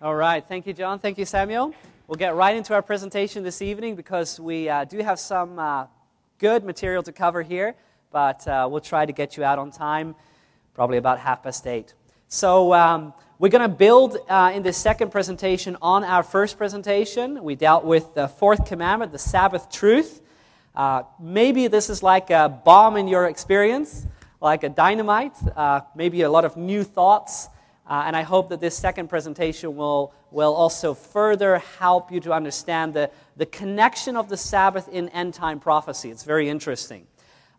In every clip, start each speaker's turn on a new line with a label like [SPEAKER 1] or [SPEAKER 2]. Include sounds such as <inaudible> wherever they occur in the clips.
[SPEAKER 1] All right. Thank you, John. Thank you, Samuel. We'll get right into our presentation this evening because we uh, do have some uh, good material to cover here, but uh, we'll try to get you out on time, probably about half past eight. So, um, we're going to build uh, in this second presentation on our first presentation. We dealt with the fourth commandment, the Sabbath truth. Uh, maybe this is like a bomb in your experience, like a dynamite, uh, maybe a lot of new thoughts. Uh, and I hope that this second presentation will, will also further help you to understand the, the connection of the Sabbath in end time prophecy. It's very interesting.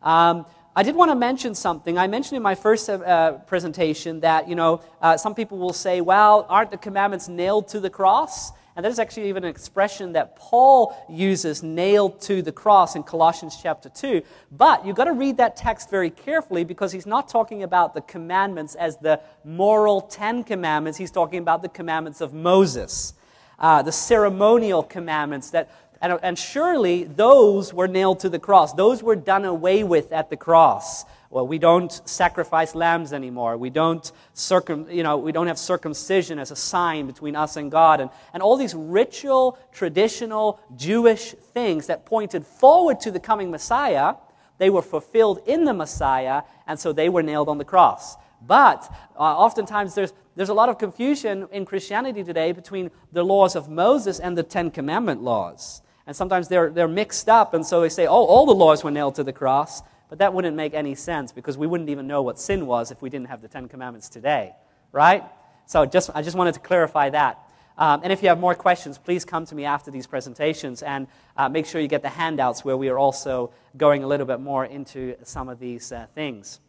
[SPEAKER 1] Um, I did want to mention something. I mentioned in my first uh, presentation that, you know, uh, some people will say, well, aren't the commandments nailed to the cross? And there's actually even an expression that Paul uses, nailed to the cross, in Colossians chapter 2. But you've got to read that text very carefully because he's not talking about the commandments as the moral Ten Commandments. He's talking about the commandments of Moses, uh, the ceremonial commandments that and, and, surely those were nailed to the cross. Those were done away with at the cross. Well, we don't sacrifice lambs anymore. We don't, circum, you know, we don't have circumcision as a sign between us and God. And, and all these ritual, traditional Jewish things that pointed forward to the coming Messiah, they were fulfilled in the Messiah, and so they were nailed on the cross. But uh, oftentimes there's, there's a lot of confusion in Christianity today between the laws of Moses and the Ten Commandment laws. And sometimes they're, they're mixed up, and so they say, oh, all the laws were nailed to the cross. But that wouldn't make any sense because we wouldn't even know what sin was if we didn't have the Ten Commandments today, right? So just, I just wanted to clarify that. Um, and if you have more questions, please come to me after these presentations and uh, make sure you get the handouts where we are also going a little bit more into some of these uh, things.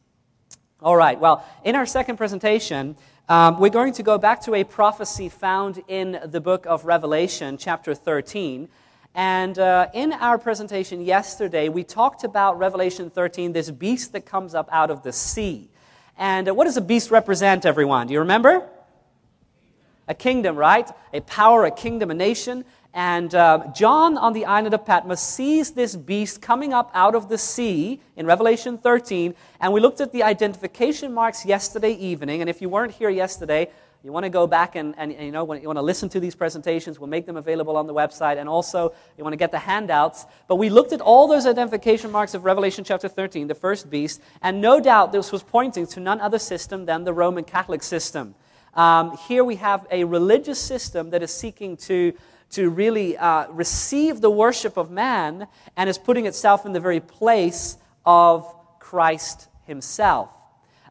[SPEAKER 1] All right, well, in our second presentation, um, we're going to go back to a prophecy found in the book of Revelation, chapter 13. And uh, in our presentation yesterday, we talked about Revelation 13, this beast that comes up out of the sea. And uh, what does a beast represent, everyone? Do you remember? A kingdom, right? A power, a kingdom, a nation. And uh, John on the island of Patmos sees this beast coming up out of the sea in Revelation 13. And we looked at the identification marks yesterday evening. And if you weren't here yesterday, you want to go back and, and, and you know you want to listen to these presentations we'll make them available on the website and also you want to get the handouts. But we looked at all those identification marks of revelation chapter 13 the first beast and no doubt this was pointing to none other system than the roman catholic system. Um, here we have a religious system that is seeking to to really uh, receive the worship of man and is putting itself in the very place of christ himself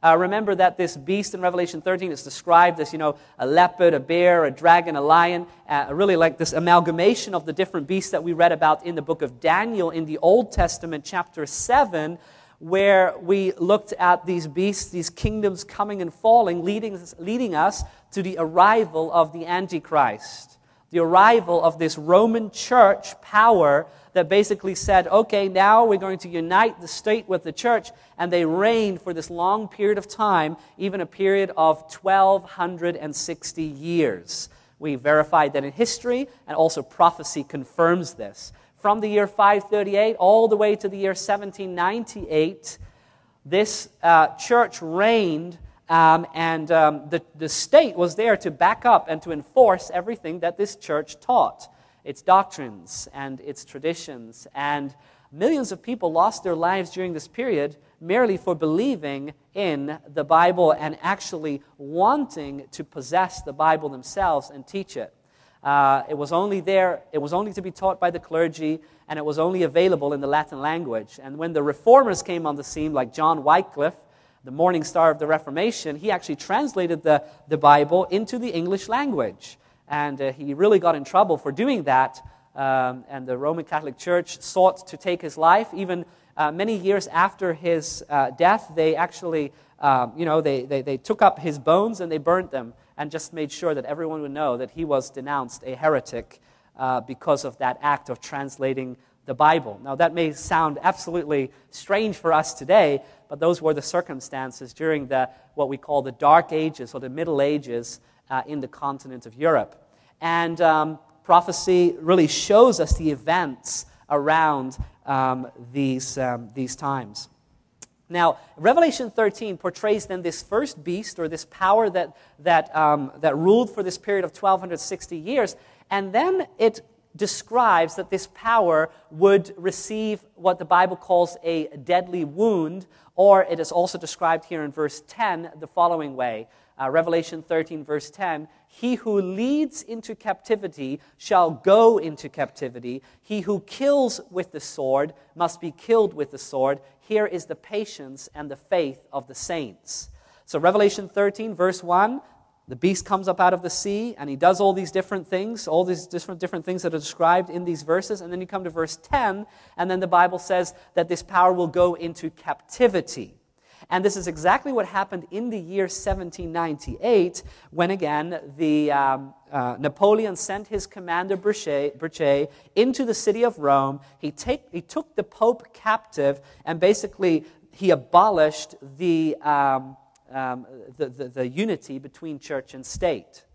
[SPEAKER 1] uh, remember that this beast in Revelation 13 is described as, you know, a leopard, a bear, a dragon, a lion, uh, really like this amalgamation of the different beasts that we read about in the book of Daniel in the Old Testament, chapter 7, where we looked at these beasts, these kingdoms coming and falling, leading, leading us to the arrival of the Antichrist, the arrival of this Roman church power that basically said, okay, now we're going to unite the state with the church. And they reigned for this long period of time, even a period of 1,260 years. We verified that in history, and also prophecy confirms this. From the year 538 all the way to the year 1798, this uh, church reigned, um, and um, the, the state was there to back up and to enforce everything that this church taught its doctrines and its traditions. And millions of people lost their lives during this period merely for believing in the Bible and actually wanting to possess the Bible themselves and teach it. Uh, it was only there, it was only to be taught by the clergy, and it was only available in the Latin language. And when the reformers came on the scene, like John Wycliffe, the morning star of the Reformation, he actually translated the, the Bible into the English language. And uh, he really got in trouble for doing that. Um, and the Roman Catholic Church sought to take his life. Even uh, many years after his uh, death, they actually, um, you know, they, they, they took up his bones and they burnt them and just made sure that everyone would know that he was denounced a heretic uh, because of that act of translating the Bible. Now, that may sound absolutely strange for us today, but those were the circumstances during the, what we call the Dark Ages or the Middle Ages uh, in the continent of Europe. And um, prophecy really shows us the events around um, these, um, these times. Now, Revelation 13 portrays then this first beast or this power that, that, um, that ruled for this period of 1260 years, and then it describes that this power would receive what the Bible calls a deadly wound, or it is also described here in verse 10 the following way uh, Revelation 13, verse 10 He who leads into captivity shall go into captivity. He who kills with the sword must be killed with the sword. Here is the patience and the faith of the saints. So, Revelation 13, verse 1 the beast comes up out of the sea and he does all these different things, all these different, different things that are described in these verses. And then you come to verse 10, and then the Bible says that this power will go into captivity. And this is exactly what happened in the year 1798 when, again, the, um, uh, Napoleon sent his commander Berthier into the city of Rome. He, take, he took the Pope captive and basically he abolished the, um, um, the, the, the, unity between church and state.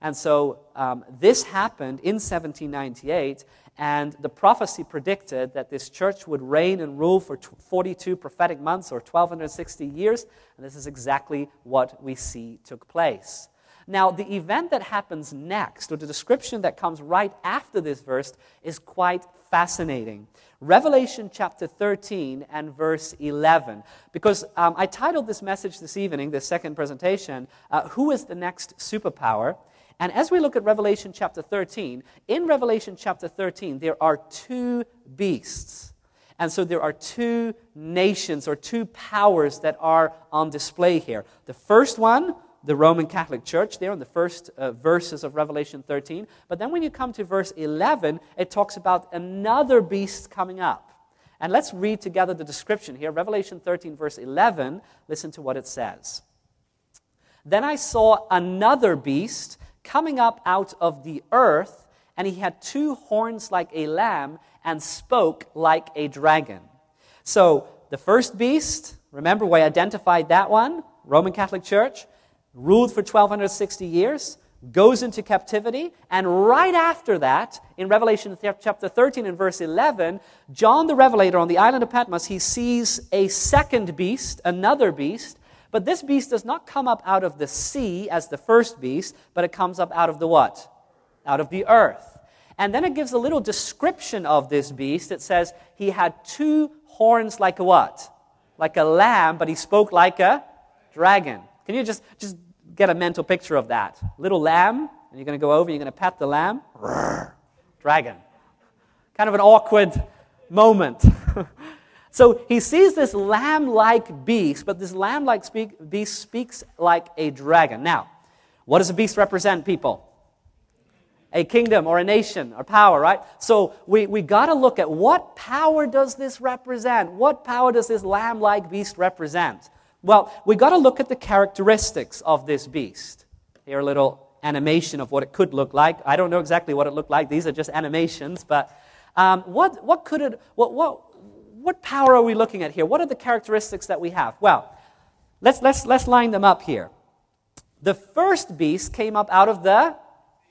[SPEAKER 1] And so um, this happened in 1798, and the prophecy predicted that this church would reign and rule for 42 prophetic months or 1260 years. And this is exactly what we see took place. Now, the event that happens next, or the description that comes right after this verse, is quite fascinating. Revelation chapter 13 and verse 11. Because um, I titled this message this evening, this second presentation, uh, Who is the Next Superpower? And as we look at Revelation chapter 13, in Revelation chapter 13, there are two beasts. And so there are two nations or two powers that are on display here. The first one, the Roman Catholic Church, there in the first uh, verses of Revelation 13. But then when you come to verse 11, it talks about another beast coming up. And let's read together the description here. Revelation 13, verse 11. Listen to what it says. Then I saw another beast coming up out of the earth, and he had two horns like a lamb and spoke like a dragon. So, the first beast, remember we identified that one, Roman Catholic Church, ruled for 1260 years, goes into captivity, and right after that, in Revelation chapter 13 and verse 11, John the Revelator on the island of Patmos, he sees a second beast, another beast, but this beast does not come up out of the sea as the first beast, but it comes up out of the what? Out of the earth. And then it gives a little description of this beast. It says he had two horns like a what? Like a lamb, but he spoke like a dragon. Can you just, just get a mental picture of that? Little lamb, and you're going to go over, you're going to pet the lamb. dragon. Kind of an awkward moment. <laughs> So he sees this lamb like beast, but this lamb like beast speaks like a dragon. Now, what does a beast represent, people? A kingdom or a nation or power, right? So we, we got to look at what power does this represent? What power does this lamb like beast represent? Well, we got to look at the characteristics of this beast. Here, a little animation of what it could look like. I don't know exactly what it looked like. These are just animations, but um, what, what could it, what, what, what power are we looking at here? What are the characteristics that we have? Well, let's, let's, let's line them up here. The first beast came up out of the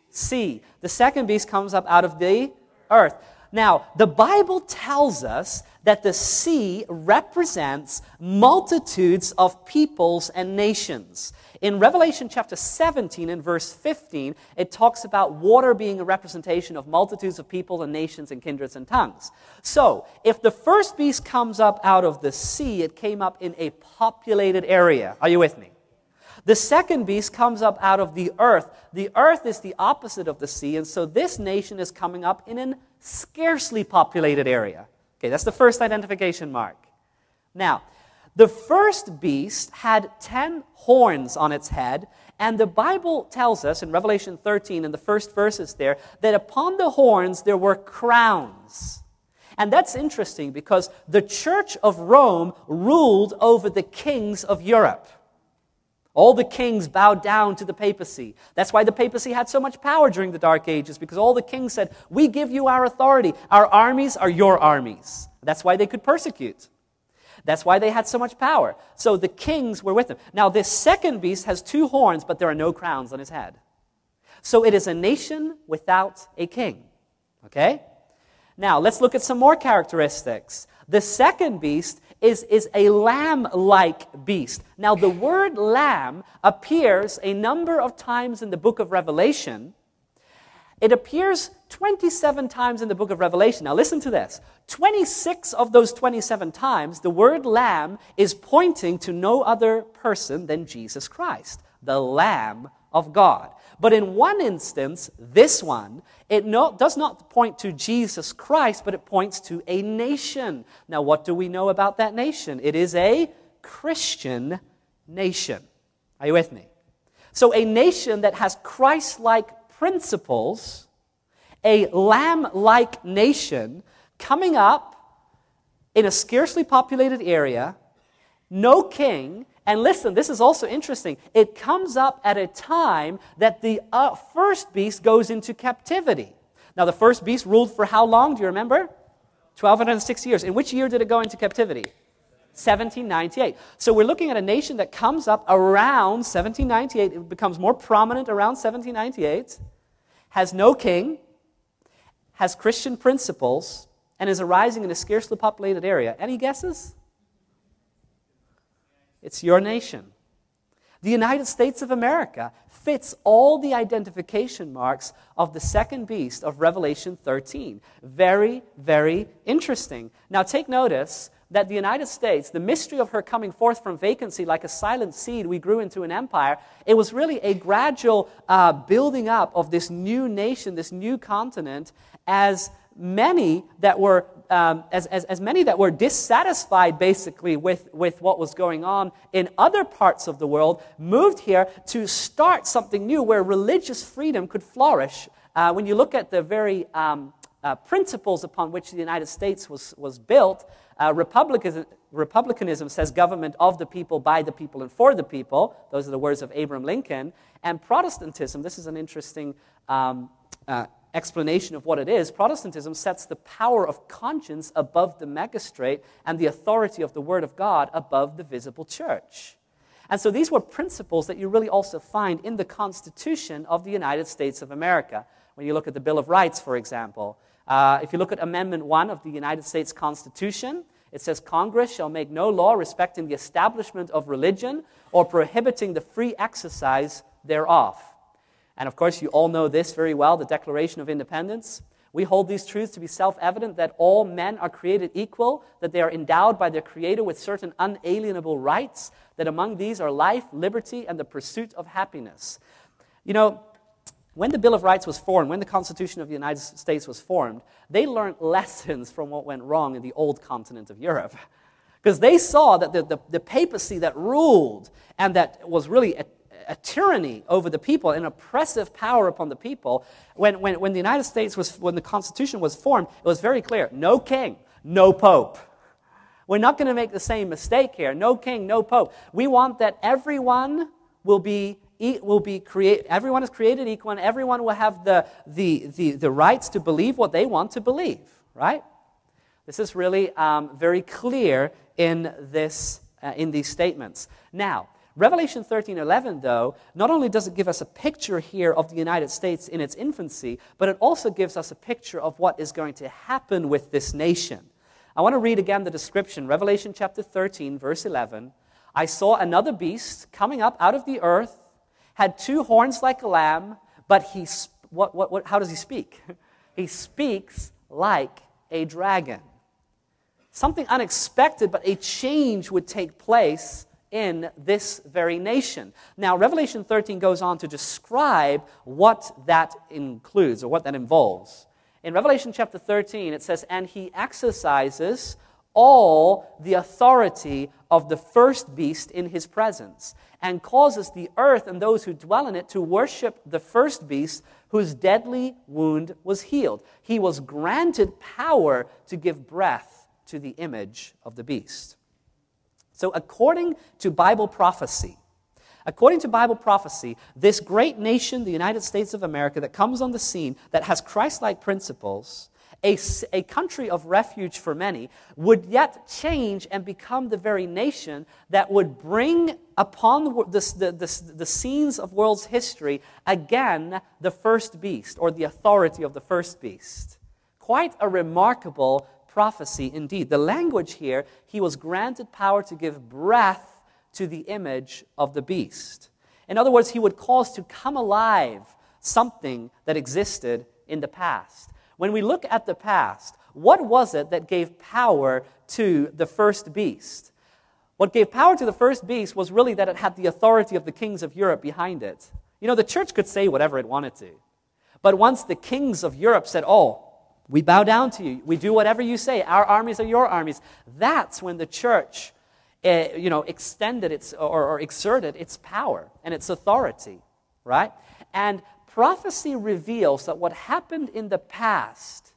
[SPEAKER 1] sea, the second beast comes up out of the earth. Now, the Bible tells us that the sea represents multitudes of peoples and nations. In Revelation chapter 17 and verse 15, it talks about water being a representation of multitudes of people and nations and kindreds and tongues. So, if the first beast comes up out of the sea, it came up in a populated area. Are you with me? The second beast comes up out of the earth. The earth is the opposite of the sea, and so this nation is coming up in a scarcely populated area. Okay, that's the first identification mark. Now, the first beast had 10 horns on its head, and the Bible tells us in Revelation 13, in the first verses there, that upon the horns there were crowns. And that's interesting because the Church of Rome ruled over the kings of Europe. All the kings bowed down to the papacy. That's why the papacy had so much power during the Dark Ages, because all the kings said, We give you our authority. Our armies are your armies. That's why they could persecute. That's why they had so much power. So the kings were with them. Now, this second beast has two horns, but there are no crowns on his head. So it is a nation without a king. Okay? Now, let's look at some more characteristics. The second beast is, is a lamb like beast. Now, the word lamb appears a number of times in the book of Revelation. It appears 27 times in the book of Revelation. Now, listen to this 26 of those 27 times, the word lamb is pointing to no other person than Jesus Christ, the Lamb of God. But in one instance, this one, it no, does not point to Jesus Christ, but it points to a nation. Now, what do we know about that nation? It is a Christian nation. Are you with me? So, a nation that has Christ like principles, a lamb like nation coming up in a scarcely populated area, no king, and listen, this is also interesting. It comes up at a time that the uh, first beast goes into captivity. Now, the first beast ruled for how long? Do you remember? 1206 years. In which year did it go into captivity? 1798. So we're looking at a nation that comes up around 1798. It becomes more prominent around 1798, has no king, has Christian principles, and is arising in a scarcely populated area. Any guesses? It's your nation. The United States of America fits all the identification marks of the second beast of Revelation 13. Very, very interesting. Now, take notice that the United States, the mystery of her coming forth from vacancy like a silent seed, we grew into an empire, it was really a gradual uh, building up of this new nation, this new continent, as many that were um, as, as, as many that were dissatisfied basically with, with what was going on in other parts of the world moved here to start something new where religious freedom could flourish. Uh, when you look at the very um, uh, principles upon which the United States was, was built, uh, republicanism, republicanism says government of the people, by the people, and for the people. Those are the words of Abraham Lincoln. And Protestantism, this is an interesting um, uh, explanation of what it is, Protestantism sets the power of conscience above the magistrate and the authority of the Word of God above the visible church. And so these were principles that you really also find in the Constitution of the United States of America. When you look at the Bill of Rights, for example, uh, if you look at Amendment 1 of the United States Constitution, it says Congress shall make no law respecting the establishment of religion or prohibiting the free exercise thereof. And of course, you all know this very well the Declaration of Independence. We hold these truths to be self evident that all men are created equal, that they are endowed by their Creator with certain unalienable rights, that among these are life, liberty, and the pursuit of happiness. You know, when the Bill of Rights was formed, when the Constitution of the United States was formed, they learned <laughs> lessons from what went wrong in the old continent of Europe. Because they saw that the, the, the, papacy that ruled and that was really a tyranny over the people, an oppressive power upon the people. When, when, when the United States was, when the Constitution was formed, it was very clear no king, no pope. We're not going to make the same mistake here. No king, no pope. We want that everyone will be will be create, everyone is created equal and everyone will have the, the, the, the rights to believe what they want to believe, right? This is really um, very clear in, this, uh, in these statements. Now, Revelation 13:11 though, not only does it give us a picture here of the United States in its infancy, but it also gives us a picture of what is going to happen with this nation. I want to read again the description, Revelation chapter 13 verse 11. I saw another beast coming up out of the earth, had two horns like a lamb, but he what, what, what, how does he speak? <laughs> he speaks like a dragon. Something unexpected, but a change would take place in this very nation. Now, Revelation 13 goes on to describe what that includes or what that involves. In Revelation chapter 13, it says, And he exercises all the authority of the first beast in his presence, and causes the earth and those who dwell in it to worship the first beast whose deadly wound was healed. He was granted power to give breath to the image of the beast. So, according to Bible prophecy, according to Bible prophecy, this great nation, the United States of America, that comes on the scene, that has Christ like principles, a, a country of refuge for many, would yet change and become the very nation that would bring upon the, the, the, the scenes of world's history again the first beast or the authority of the first beast. Quite a remarkable prophecy indeed. The language here, he was granted power to give breath to the image of the beast. In other words, he would cause to come alive something that existed in the past. When we look at the past, what was it that gave power to the first beast? What gave power to the first beast was really that it had the authority of the kings of Europe behind it. You know, the church could say whatever it wanted to. But once the kings of Europe said, Oh, we bow down to you, we do whatever you say, our armies are your armies, that's when the church uh, you know, extended its or, or exerted its power and its authority, right? And prophecy reveals that what happened in the past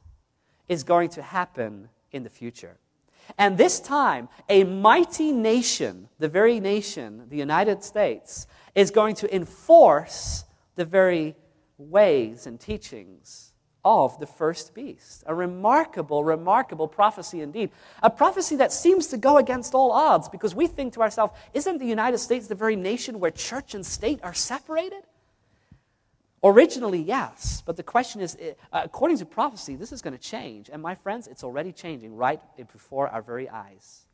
[SPEAKER 1] is going to happen in the future. And this time, a mighty nation, the very nation, the United States, is going to enforce the very ways and teachings of the first beast. A remarkable, remarkable prophecy indeed. A prophecy that seems to go against all odds because we think to ourselves, isn't the United States the very nation where church and state are separated? Originally, yes, but the question is, eh, according to prophecy, this is going to change. And my friends, it's already changing right before our very eyes.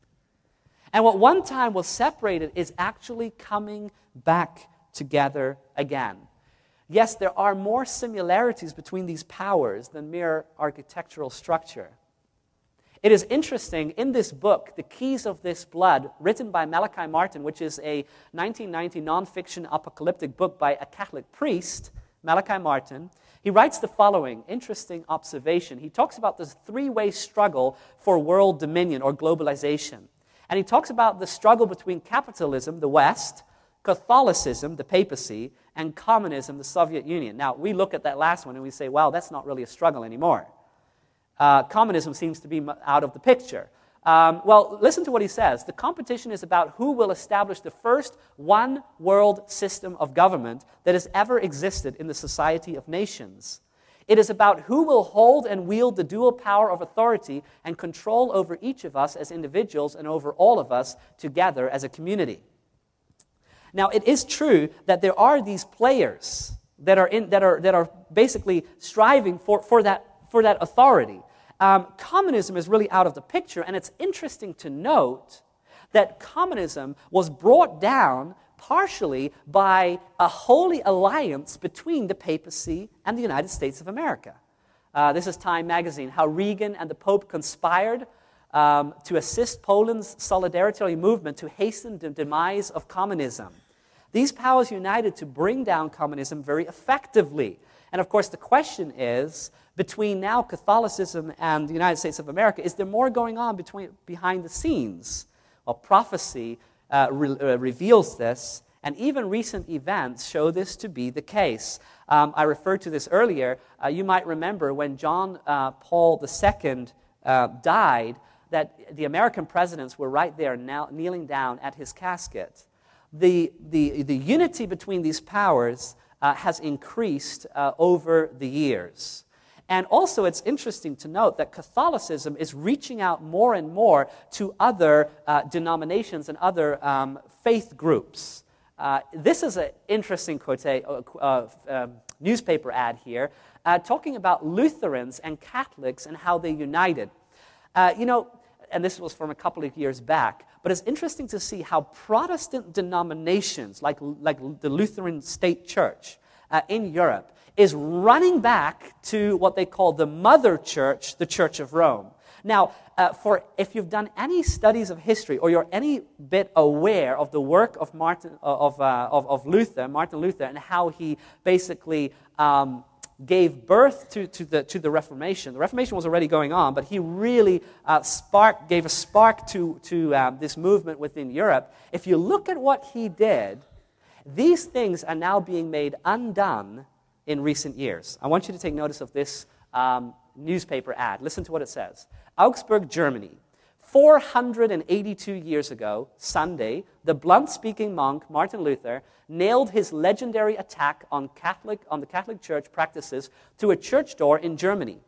[SPEAKER 1] And what one time was separated is actually coming back together again. Yes, there are more similarities between these powers than mere architectural structure. It is interesting in this book, The Keys of This Blood, written by Malachi Martin, which is a 1990 nonfiction apocalyptic book by a Catholic priest, Malachi Martin. He writes the following interesting observation. He talks about this three way struggle for world dominion or globalization. And he talks about the struggle between capitalism, the West, Catholicism, the papacy, and communism, the Soviet Union. Now, we look at that last one and we say, well, that's not really a struggle anymore. Uh, communism seems to be out of the picture. Um, well, listen to what he says. The competition is about who will establish the first one world system of government that has ever existed in the society of nations. It is about who will hold and wield the dual power of authority and control over each of us as individuals and over all of us together as a community. Now, it is true that there are these players that are, in, that are, that are basically striving for, for, that, for that authority. Um, communism is really out of the picture, and it's interesting to note that communism was brought down partially by a holy alliance between the papacy and the United States of America. Uh, this is Time magazine, how Reagan and the Pope conspired um, to assist Poland's solidarity movement to hasten the demise of communism. These powers united to bring down communism very effectively. And of course, the question is between now Catholicism and the United States of America, is there more going on between, behind the scenes? Well, prophecy uh, re- uh, reveals this, and even recent events show this to be the case. Um, I referred to this earlier. Uh, you might remember when John uh, Paul II uh, died, that the American presidents were right there now, kneeling down at his casket the, the, the unity between these powers uh, has increased uh, over the years. And also, it's interesting to note that Catholicism is reaching out more and more to other uh, denominations and other um, faith groups. Uh, this is an interesting quote, uh, uh, um, newspaper ad here, talking about Lutherans and Catholics and how they united. you know, and this was from a couple of years back, but it's interesting to see how Protestant denominations, like, like the Lutheran State Church uh, in Europe, is running back to what they call the mother church, the Church of Rome. Now, uh, for if you've done any studies of history or you're any bit aware of the work of Martin of, uh, of, of, Luther, Martin Luther, and how he basically um, gave birth to, to, the, to the Reformation. The Reformation was already going on, but he really uh, gave a spark to, to um, this movement within Europe. If you look at what he did, these things are now being made undone in recent years. I want you to take notice of this um, newspaper ad. Listen to what it says Augsburg, Germany. 482 years ago, Sunday, the blunt speaking monk Martin Luther nailed his legendary attack on, Catholic, on the Catholic Church practices to a church door in Germany.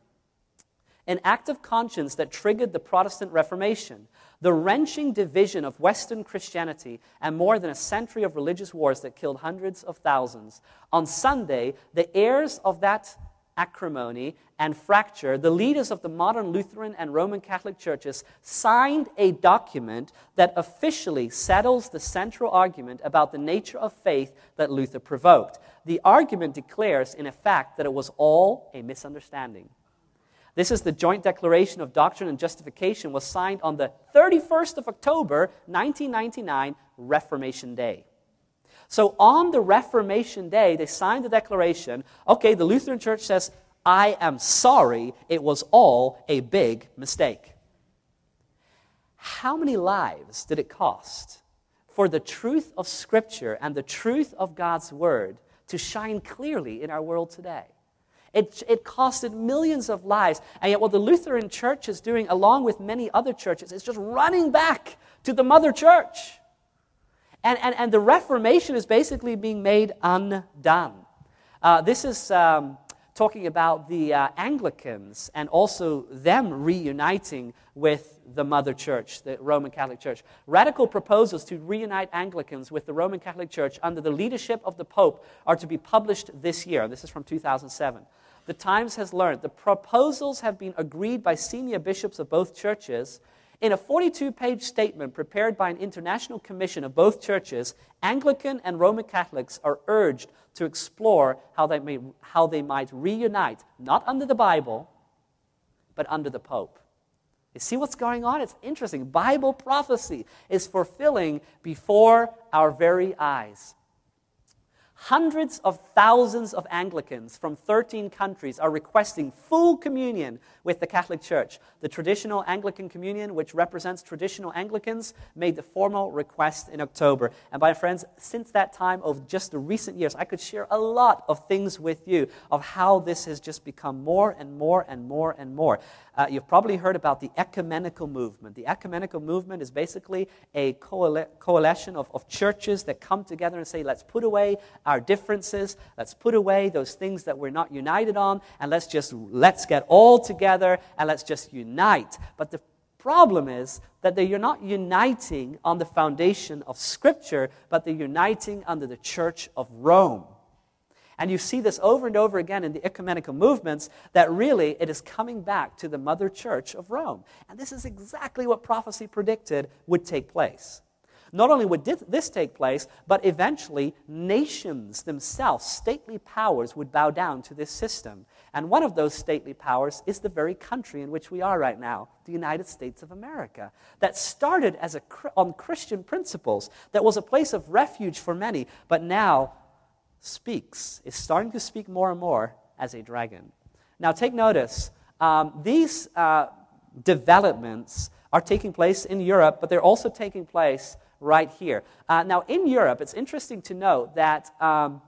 [SPEAKER 1] An act of conscience that triggered the Protestant Reformation, the wrenching division of Western Christianity, and more than a century of religious wars that killed hundreds of thousands. On Sunday, the heirs of that acrimony, and fracture, the leaders of the modern Lutheran and Roman Catholic churches signed a document that officially settles the central argument about the nature of faith that Luther provoked. The argument declares, in effect, that it was all a misunderstanding. This is the joint declaration of doctrine and justification was signed on the 31st of October 1999 Reformation Day. So on the Reformation Day they signed the declaration, okay, the Lutheran Church says I am sorry, it was all a big mistake. How many lives did it cost for the truth of Scripture and the truth of God's Word to shine clearly in our world today? It, it costed millions of lives. And yet, what the Lutheran Church is doing, along with many other churches, is just running back to the mother church. And, and, and the Reformation is basically being made undone. Uh, this is um, talking about the uh, Anglicans and also them reuniting with the mother church, the Roman Catholic Church. Radical proposals to reunite Anglicans with the Roman Catholic Church under the leadership of the Pope are to be published this year. This is from 2007 the Times has learned the proposals have been agreed by senior bishops of both churches. In a 42 page statement prepared by an international commission of both churches, Anglican and Roman Catholics are urged to explore how they, may, how they might reunite, not under the Bible, but under the Pope. You see what's going on? It's interesting. Bible prophecy is fulfilling before our very eyes. Hundreds of thousands of Anglicans from 13 countries are requesting full communion with the Catholic Church. The traditional Anglican communion, which represents traditional Anglicans, made the formal request in October. And my friends, since that time, of just the recent years, I could share a lot of things with you of how this has just become more and more and more and more. Uh, you've probably heard about the ecumenical movement. The ecumenical movement is basically a coalition of, of churches that come together and say, let's put away our differences, let's put away those things that we're not united on, and let's just let's get all together and let's just unite. But the problem is that they're not uniting on the foundation of Scripture, but they're uniting under the Church of Rome. And you see this over and over again in the ecumenical movements that really it is coming back to the mother church of Rome. And this is exactly what prophecy predicted would take place. Not only would this take place, but eventually nations themselves, stately powers, would bow down to this system. And one of those stately powers is the very country in which we are right now, the United States of America, that started as a, on Christian principles, that was a place of refuge for many, but now speaks, is starting to speak more and more as a dragon. Now, take notice, um, these uh, developments are taking place in Europe, but they're also taking place right here. Uh, now, in Europe, it's interesting to note that, um,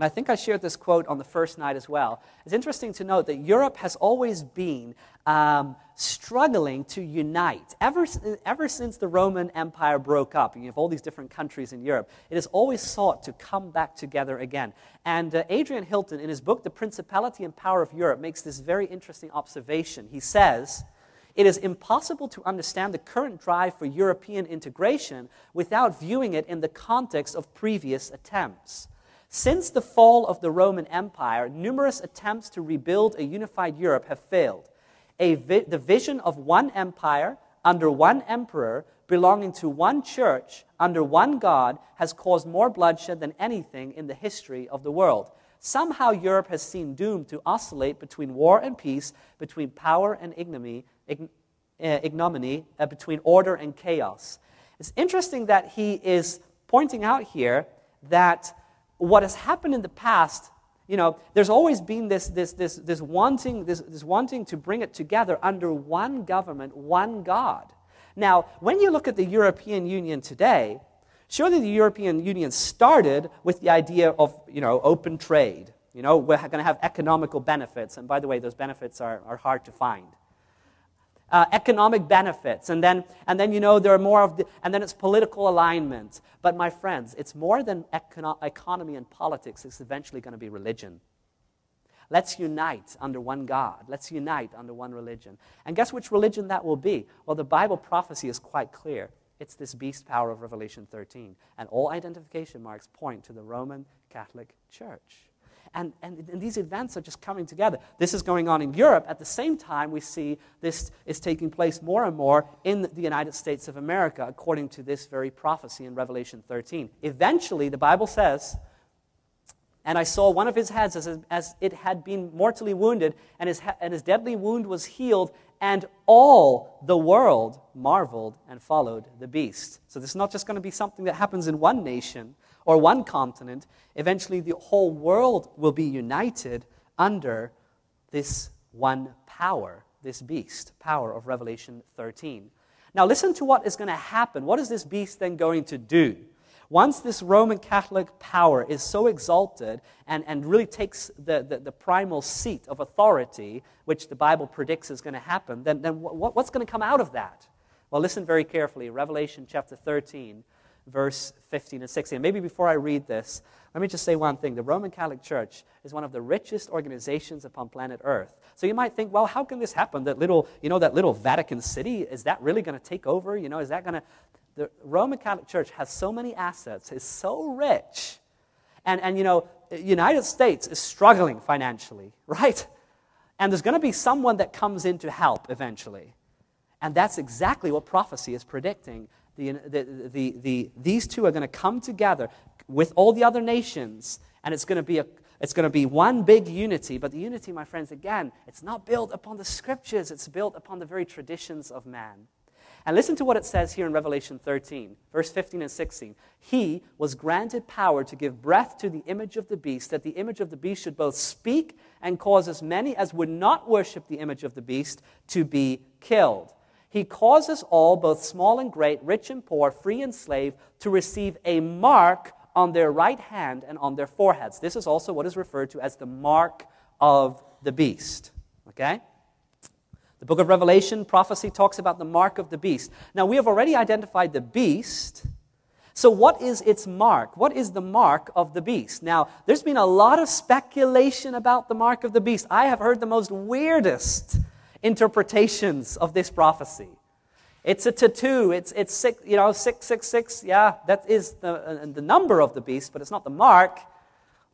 [SPEAKER 1] and I think I shared this quote on the first night as well. It's interesting to note that Europe has always been um, struggling to unite. Ever, ever since the Roman Empire broke up, and you have all these different countries in Europe, it has always sought to come back together again. And uh, Adrian Hilton, in his book, The Principality and Power of Europe, makes this very interesting observation. He says, it is impossible to understand the current drive for European integration without viewing it in the context of previous attempts. Since the fall of the Roman Empire, numerous attempts to rebuild a unified Europe have failed. Vi- the vision of one empire under one emperor belonging to one church under one God has caused more bloodshed than anything in the history of the world. Somehow Europe has seemed doomed to oscillate between war and peace, between power and ignominy, uh, ignominy uh, between order and chaos. It's interesting that he is pointing out here that what has happened in the past, you know, there's always been this, this, this, this, wanting, this, this wanting to bring it together under one government, one God. Now, when you look at the European Union today, surely the European Union started with the idea of, you know, open trade. You know, we're going to have economical benefits. And by the way, those benefits are, are hard to find uh, economic benefits, and then, and then, you know, there are more of the, and then it's political alignment. But my friends, it's more than econo- economy and politics, it's eventually going to be religion. Let's unite under one God. Let's unite under one religion. And guess which religion that will be? Well, the Bible prophecy is quite clear. It's this beast power of Revelation 13. And all identification marks point to the Roman Catholic Church. And, and, and, these events are just coming together. This is going on in Europe. At the same time, we see this is taking place more and more in the United States of America, according to this very prophecy in Revelation 13. Eventually, the Bible says, and I saw one of his heads as, as it had been mortally wounded, and his, and his deadly wound was healed, and all the world marveled and followed the beast. So this is not just going to be something that happens in one nation or one continent. Eventually, the whole world will be united under this one power, this beast, power of Revelation 13. Now, listen to what is going to happen. What is this beast then going to do? Once this Roman Catholic power is so exalted and, and really takes the, the, the primal seat of authority, which the Bible predicts is going to happen, then, then what, what's going to come out of that? Well, listen very carefully. Revelation chapter 13, verse 15 and 16. And maybe before I read this, let me just say one thing. The Roman Catholic Church is one of the richest organizations upon planet Earth. So you might think, well, how can this happen? That little, you know, that little Vatican City, is that really going to take over? You know, is that going to the Roman Catholic Church has so many assets, is so rich. And, and you know, United States is struggling financially, <laughs> right? And there's going to be someone that comes in to help eventually. And that's exactly what prophecy is predicting. The, the, the, the, these two are going to come together with all the other nations, and it's going to be a, it's going to be one big unity, but the unity, my friends, again, it's not built upon the scriptures, it's built upon the very traditions of man. And listen to what it says here in Revelation 13, verse 15 and 16. He was granted power to give breath to the image of the beast, that the image of the beast should both speak and cause as many as would not worship the image of the beast to be killed. He causes all, both small and great, rich and poor, free and slave, to receive a mark on their right hand and on their foreheads. This is also what is referred to as the mark of the beast. Okay? The book of Revelation, prophecy talks about the mark of the beast. Now, we have already identified the beast. So, what is its mark? What is the mark of the beast? Now, there's been a lot of speculation about the mark of the beast. I have heard the most weirdest interpretations of this prophecy. It's a tattoo. It's, it's six, you know, 666. Yeah, that is the, uh, the number of the beast, but it's not the mark.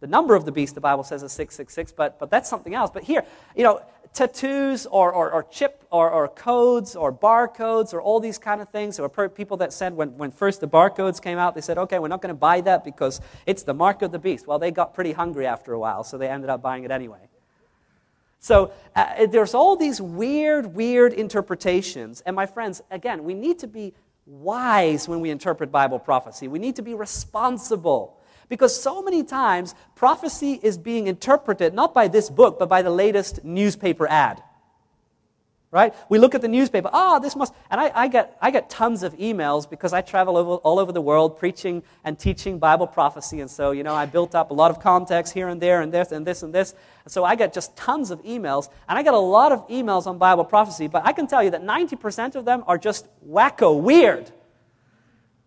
[SPEAKER 1] The number of the beast, the Bible says, is 666, but, but that's something else. But here, you know, tattoos or, or, or chip or, or, codes or barcodes or all these kind of things. There were people that said when, when first the barcodes came out, they said, okay, we're not going to buy that because it's the mark of the beast. Well, they got pretty hungry after a while, so they ended up buying it anyway. So uh, there's all these weird, weird interpretations. And my friends, again, we need to be wise when we interpret Bible prophecy. We need to be responsible. Because so many times, prophecy is being interpreted not by this book, but by the latest newspaper ad. Right? We look at the newspaper, oh, this must, and I, I, get, I get tons of emails because I travel over, all over the world preaching and teaching Bible prophecy. And so, you know, I built up a lot of context here and there and this and this and this. And so I get just tons of emails, and I get a lot of emails on Bible prophecy, but I can tell you that 90% of them are just wacko, weird.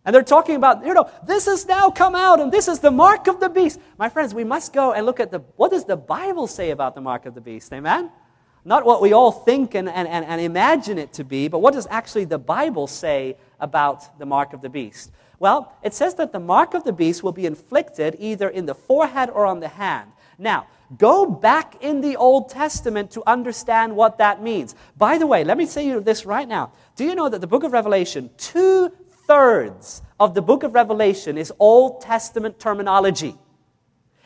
[SPEAKER 1] And they're talking about, you know, this has now come out and this is the mark of the beast. My friends, we must go and look at the, what does the Bible say about the mark of the beast? Amen? Not what we all think and, and, and, and imagine it to be, but what does actually the Bible say about the mark of the beast? Well, it says that the mark of the beast will be inflicted either in the forehead or on the hand. Now, go back in the Old Testament to understand what that means. By the way, let me say you this right now. Do you know that the book of Revelation, two thirds of the book of Revelation is Old Testament terminology.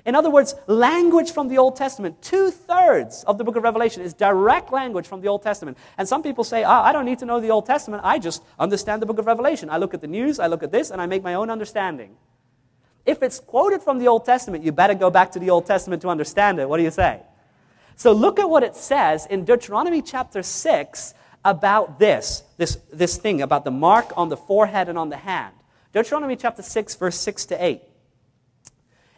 [SPEAKER 1] In other words, language from the Old Testament. Two thirds of the book of Revelation is direct language from the Old Testament. And some people say, oh, I don't need to know the Old Testament. I just understand the book of Revelation. I look at the news, I look at this, and I make my own understanding. If it's quoted from the Old Testament, you better go back to the Old Testament to understand it. What do you say? So look at what it says in Deuteronomy chapter 6 about this, this, this thing, about the mark on the forehead and on the hand. Deuteronomy chapter 6, verse 6 to 8.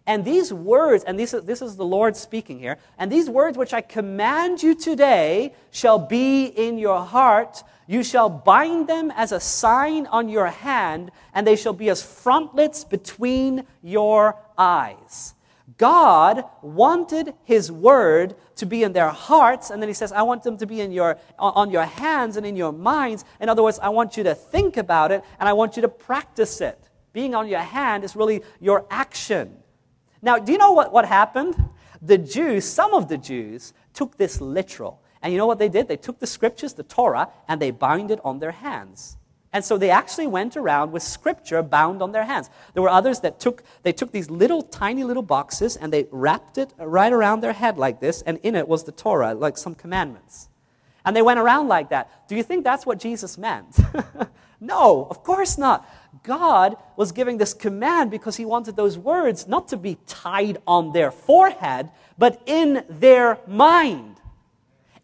[SPEAKER 1] And these words, and this, this is the Lord speaking here, and these words which I command you today shall be in your heart. You shall bind them as a sign on your hand, and they shall be as frontlets between your eyes. God wanted His Word to be in their hearts, and then He says, I want them to be in your, on your hands and in your minds. In other words, I want you to think about it, and I want you to practice it. Being on your hand is really your action. Now, do you know what, what happened? the Jews, some of the Jews, took this literal. And you know what they did? They took the scriptures, the Torah, and they bound it on their hands. And so they actually went around with scripture bound on their hands. There were others that took, they took these little, tiny little boxes and they wrapped it right around their head like this, and in it was the Torah, like some commandments. And they went around like that. Do you think that's what Jesus meant? <laughs> no, of course not. God was giving this command because he wanted those words not to be tied on their forehead, but in their mind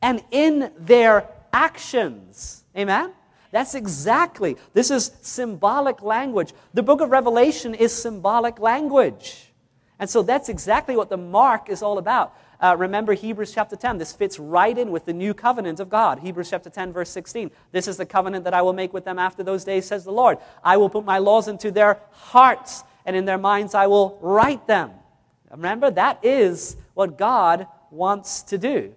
[SPEAKER 1] and in their actions. Amen? That's exactly, this is symbolic language. The book of Revelation is symbolic language. And so that's exactly what the mark is all about. Uh, remember Hebrews chapter 10. This fits right in with the new covenant of God. Hebrews chapter 10, verse 16. This is the covenant that I will make with them after those days, says the Lord. I will put my laws into their hearts, and in their minds I will write them. Remember, that is what God wants to do.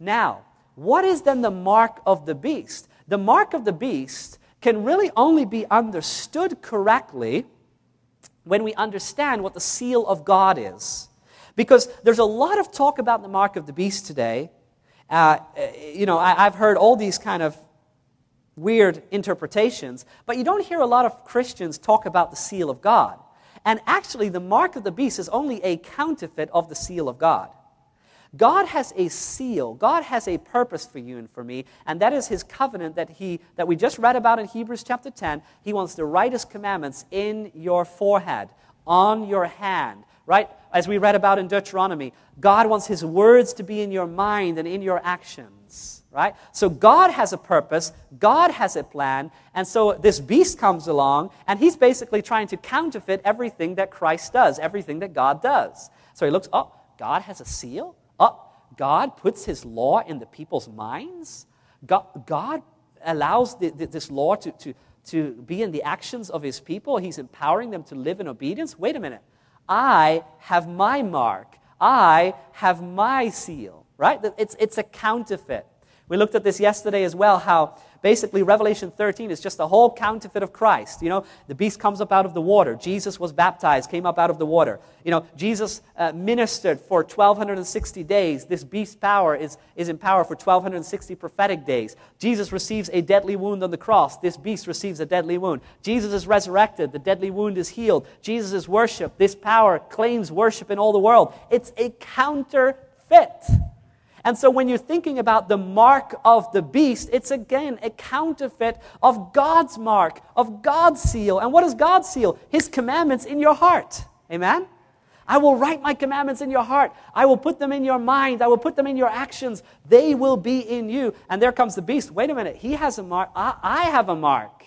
[SPEAKER 1] Now, what is then the mark of the beast? the mark of the beast can really only be understood correctly when we understand what the seal of God is. Because there's a lot of talk about the mark of the beast today. Uh, you know, I, I've heard all these kind of weird interpretations, but you don't hear a lot of Christians talk about the seal of God. And actually, the mark of the beast is only a counterfeit of the seal of God. God has a seal. God has a purpose for you and for me, and that is his covenant that he that we just read about in Hebrews chapter 10. He wants to write his commandments in your forehead, on your hand, right? As we read about in Deuteronomy, God wants his words to be in your mind and in your actions, right? So God has a purpose, God has a plan, and so this beast comes along and he's basically trying to counterfeit everything that Christ does, everything that God does. So he looks, "Oh, God has a seal? Oh, God puts his law in the people's minds? God, God allows the, the, this law to, to, to be in the actions of his people? He's empowering them to live in obedience? Wait a minute. I have my mark. I have my seal, right? It's, it's a counterfeit. We looked at this yesterday as well, how basically Revelation 13 is just a whole counterfeit of Christ. You know, the beast comes up out of the water. Jesus was baptized, came up out of the water. You know, Jesus uh, ministered for 1,260 days. This beast power is, is in power for 1,260 prophetic days. Jesus receives a deadly wound on the cross. This beast receives a deadly wound. Jesus is resurrected. The deadly wound is healed. Jesus is worshiped. This power claims worship in all the world. It's a counterfeit. And so when you're thinking about the mark of the beast, it's again a counterfeit of God's mark, of God's seal. And what is God's seal? His commandments in your heart. Amen? I will write my commandments in your heart. I will put them in your mind. I will put them in your actions. They will be in you. And there comes the beast. Wait a minute. He has a mark. I, I have a mark.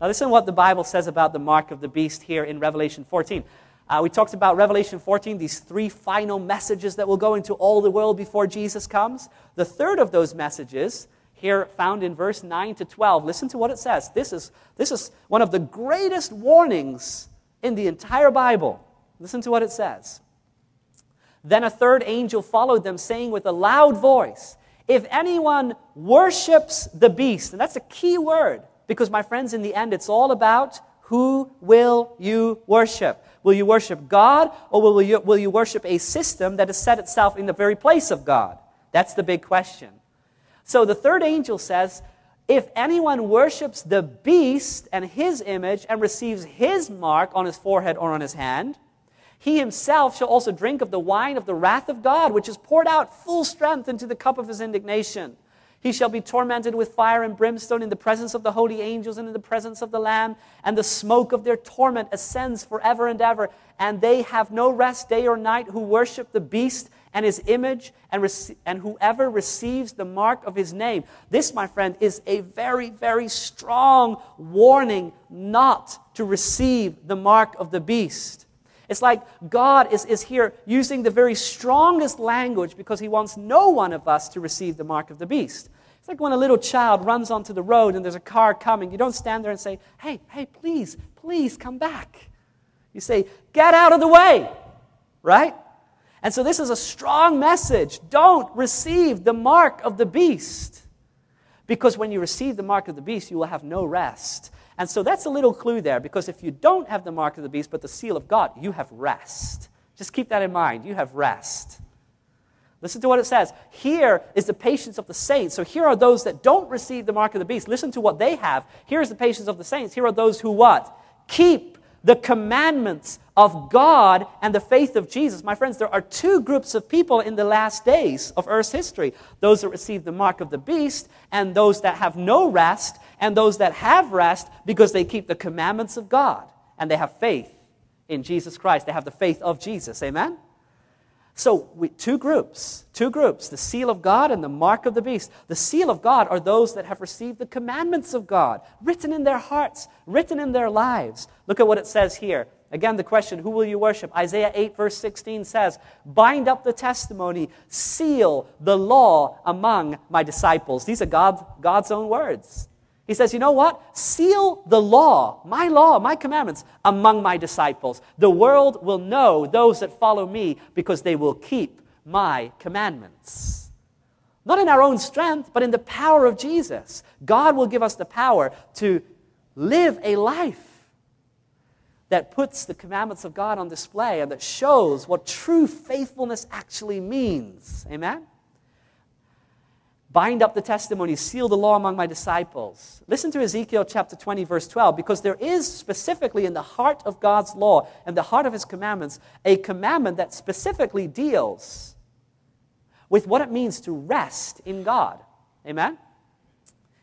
[SPEAKER 1] Now, listen what the Bible says about the mark of the beast here in Revelation 14. Uh, we talked about Revelation 14, these three final messages that will go into all the world before Jesus comes. The third of those messages, here found in verse 9 to 12, listen to what it says. This is, this is one of the greatest warnings in the entire Bible. Listen to what it says. Then a third angel followed them, saying with a loud voice, If anyone worships the beast, and that's a key word, because my friends, in the end, it's all about who will you worship? Will you worship God or will you, will you worship a system that has set itself in the very place of God? That's the big question. So the third angel says, if anyone worships the beast and his image and receives his mark on his forehead or on his hand, he himself shall also drink of the wine of the wrath of God, which is poured out full strength into the cup of his indignation. He shall be tormented with fire and brimstone in the presence of the holy angels and in the presence of the Lamb, and the smoke of their torment ascends forever and ever. And they have no rest day or night who worship the beast and his image, and, rec- and whoever receives the mark of his name. This, my friend, is a very, very strong warning not to receive the mark of the beast. It's like God is, is here using the very strongest language because he wants no one of us to receive the mark of the beast. It's like when a little child runs onto the road and there's a car coming. You don't stand there and say, hey, hey, please, please come back. You say, get out of the way, right? And so this is a strong message. Don't receive the mark of the beast. Because when you receive the mark of the beast, you will have no rest. And so that's a little clue there, because if you don't have the mark of the beast, but the seal of God, you have rest. Just keep that in mind. You have rest. Listen to what it says. Here is the patience of the saints. So here are those that don't receive the mark of the beast. Listen to what they have. Here's the patience of the saints. Here are those who what? Keep the commandments of God and the faith of Jesus. My friends, there are two groups of people in the last days of Earth's history those that receive the mark of the beast, and those that have no rest, and those that have rest because they keep the commandments of God and they have faith in Jesus Christ. They have the faith of Jesus. Amen? So, we, two groups, two groups, the seal of God and the mark of the beast. The seal of God are those that have received the commandments of God, written in their hearts, written in their lives. Look at what it says here. Again, the question, who will you worship? Isaiah 8, verse 16 says, Bind up the testimony, seal the law among my disciples. These are God, God's own words. He says, You know what? Seal the law, my law, my commandments, among my disciples. The world will know those that follow me because they will keep my commandments. Not in our own strength, but in the power of Jesus. God will give us the power to live a life that puts the commandments of God on display and that shows what true faithfulness actually means. Amen? Bind up the testimony, seal the law among my disciples. Listen to Ezekiel chapter 20, verse 12, because there is specifically in the heart of God's law and the heart of his commandments a commandment that specifically deals with what it means to rest in God. Amen?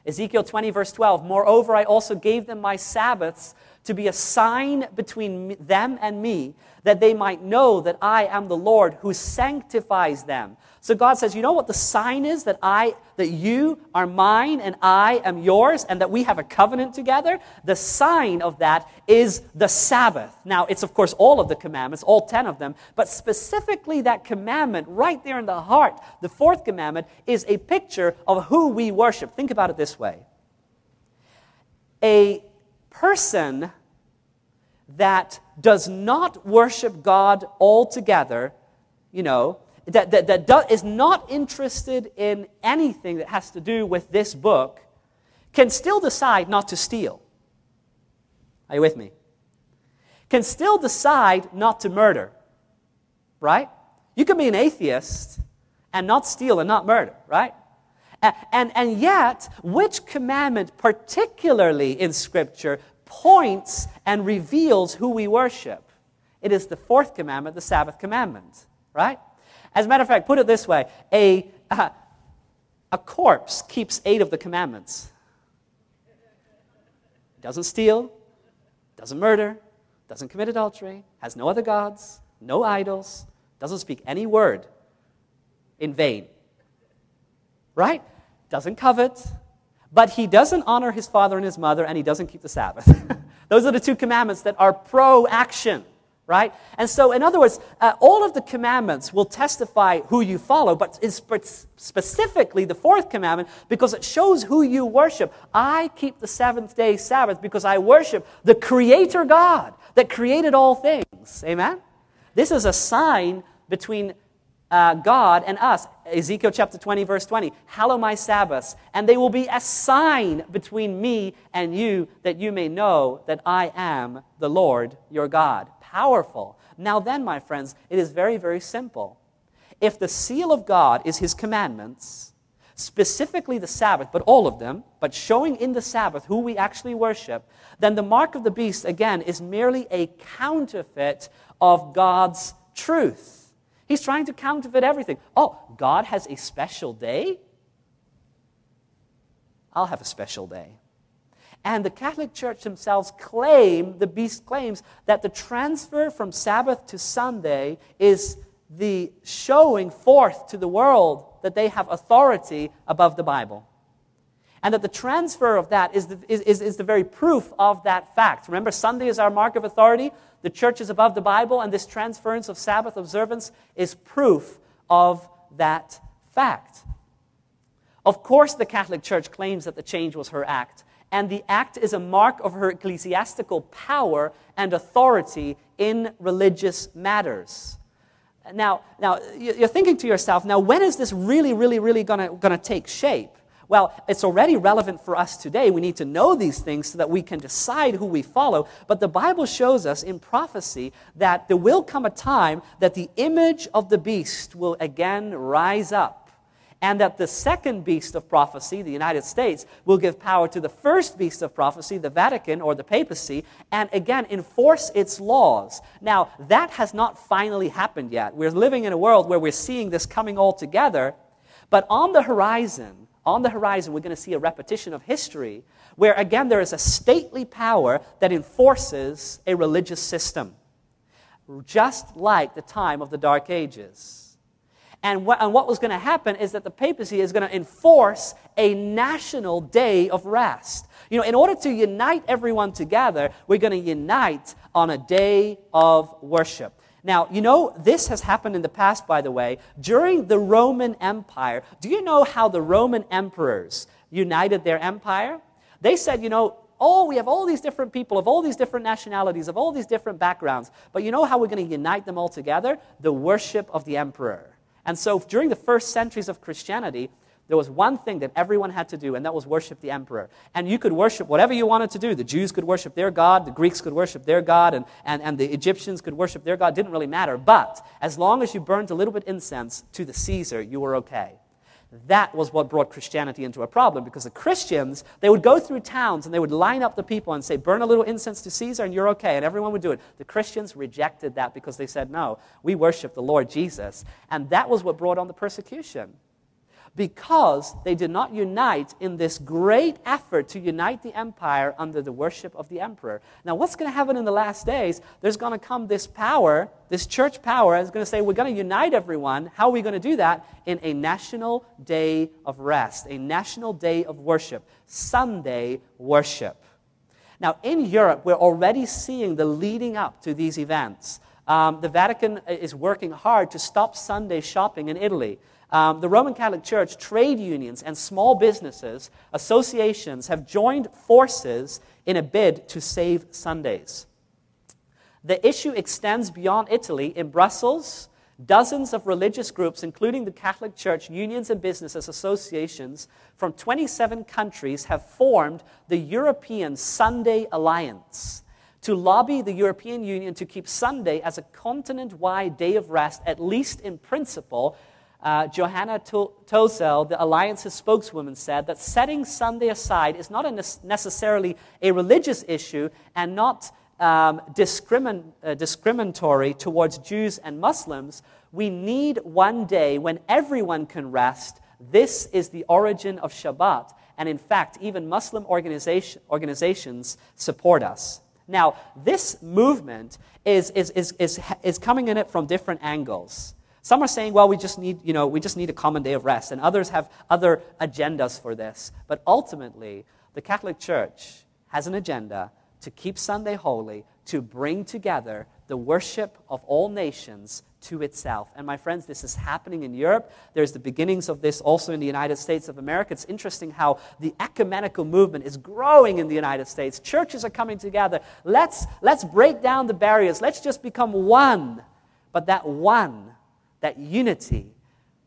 [SPEAKER 1] Ezekiel 20, verse 12, moreover, I also gave them my Sabbaths to be a sign between them and me, that they might know that I am the Lord who sanctifies them. So God says, you know what the sign is that I that you are mine and I am yours and that we have a covenant together? The sign of that is the Sabbath. Now, it's of course all of the commandments, all 10 of them, but specifically that commandment right there in the heart, the fourth commandment is a picture of who we worship. Think about it this way. A person that does not worship God altogether, you know, that, that, that do, is not interested in anything that has to do with this book can still decide not to steal. Are you with me? Can still decide not to murder, right? You can be an atheist and not steal and not murder, right? And, and, and yet, which commandment, particularly in Scripture, points and reveals who we worship? It is the fourth commandment, the Sabbath commandment, right? As a matter of fact, put it this way a, uh, a corpse keeps eight of the commandments doesn't steal, doesn't murder, doesn't commit adultery, has no other gods, no idols, doesn't speak any word in vain. Right? Doesn't covet, but he doesn't honor his father and his mother, and he doesn't keep the Sabbath. <laughs> Those are the two commandments that are pro action right? And so, in other words, uh, all of the commandments will testify who you follow, but it's specifically the fourth commandment because it shows who you worship. I keep the seventh day Sabbath because I worship the Creator God that created all things. Amen? This is a sign between uh, God and us. Ezekiel chapter 20, verse 20. Hallow my Sabbaths, and they will be a sign between me and you, that you may know that I am the Lord your God powerful. Now, then, my friends, it is very, very simple. If the seal of God is his commandments, specifically the Sabbath, but all of them, but showing in the Sabbath who we actually worship, then the mark of the beast, again, is merely a counterfeit of God's truth. He's trying to counterfeit everything. Oh, God has a special day? I'll have a special day. And the Catholic Church themselves claim, the beast claims, that the transfer from Sabbath to Sunday is the showing forth to the world that they have authority above the Bible. And that the transfer of that is the, is, is, the very proof of that fact. Remember, Sunday is our mark of authority. The church is above the Bible, and this transference of Sabbath observance is proof of that fact. Of course, the Catholic Church claims that the change was her act and the act is a mark of her ecclesiastical power and authority in religious matters. Now, now you're thinking to yourself, now when is this really, really, really going to take shape? Well, it's already relevant for us today. We need to know these things so that we can decide who we follow. But the Bible shows us in prophecy that there will come a time that the image of the beast will again rise up and that the second beast of prophecy, the United States, will give power to the first beast of prophecy, the Vatican or the papacy, and again enforce its laws. Now, that has not finally happened yet. We're living in a world where we're seeing this coming all together, but on the horizon, on the horizon, we're going to see a repetition of history where, again, there is a stately power that enforces a religious system, just like the time of the Dark Ages. And what, and what was going to happen is that the papacy is going to enforce a national day of rest. You know, in order to unite everyone together, we're going to unite on a day of worship. Now, you know, this has happened in the past, by the way. During the Roman Empire, do you know how the Roman emperors united their empire? They said, you know, oh, we have all these different people of all these different nationalities, of all these different backgrounds, but you know how we're going to unite them all together? The worship of the emperor. And so during the first centuries of Christianity, there was one thing that everyone had to do, and that was worship the emperor. And you could worship whatever you wanted to do. The Jews could worship their God, the Greeks could worship their God, and, and, and the Egyptians could worship their God. It didn't really matter. But as long as you burned a little bit incense to the Caesar, you were okay. That was what brought Christianity into a problem because the Christians, they would go through towns and they would line up the people and say, burn a little incense to Caesar and you're okay. And everyone would do it. The Christians rejected that because they said, no, we worship the Lord Jesus. And that was what brought on the persecution because they did not unite in this great effort to unite the empire under the worship of the emperor. Now, what's going to happen in the last days? There's going to come this power, this church power, is going to say, We're going to unite everyone. How are we going to do that? In a national day of rest, a national day of worship, Sunday worship. Now, in Europe, we're already seeing the leading up to these events. Um, the Vatican is working hard to stop Sunday shopping in Italy. Um, the Roman Catholic Church, trade unions, and small businesses, associations have joined forces in a bid to save Sundays. The issue extends beyond Italy. In Brussels, dozens of religious groups, including the Catholic Church, unions, and businesses associations from 27 countries, have formed the European Sunday Alliance to lobby the European Union to keep Sunday as a continent wide day of rest, at least in principle, uh, Johanna Touzel, the Alliance's spokeswoman, said that setting Sunday aside is not a ne- necessarily a religious issue and not um, discrimin- uh, discriminatory towards Jews and Muslims. We need one day when everyone can rest. This is the origin of Shabbat. And in fact, even Muslim organization, organizations support us. Now, this movement is, is, is, is, is coming in it from different angles. Some are saying, well, we just need, you know, we just need a common day of rest, and others have other agendas for this. But ultimately, the Catholic Church has an agenda to keep Sunday holy, to bring together the worship of all nations to itself. And my friends, this is happening in Europe. There's the beginnings of this also in the United States of America. It's interesting how the ecumenical movement is growing in the United States. Churches are coming together. Let's, let's break down the barriers. Let's just become one. But that one that unity,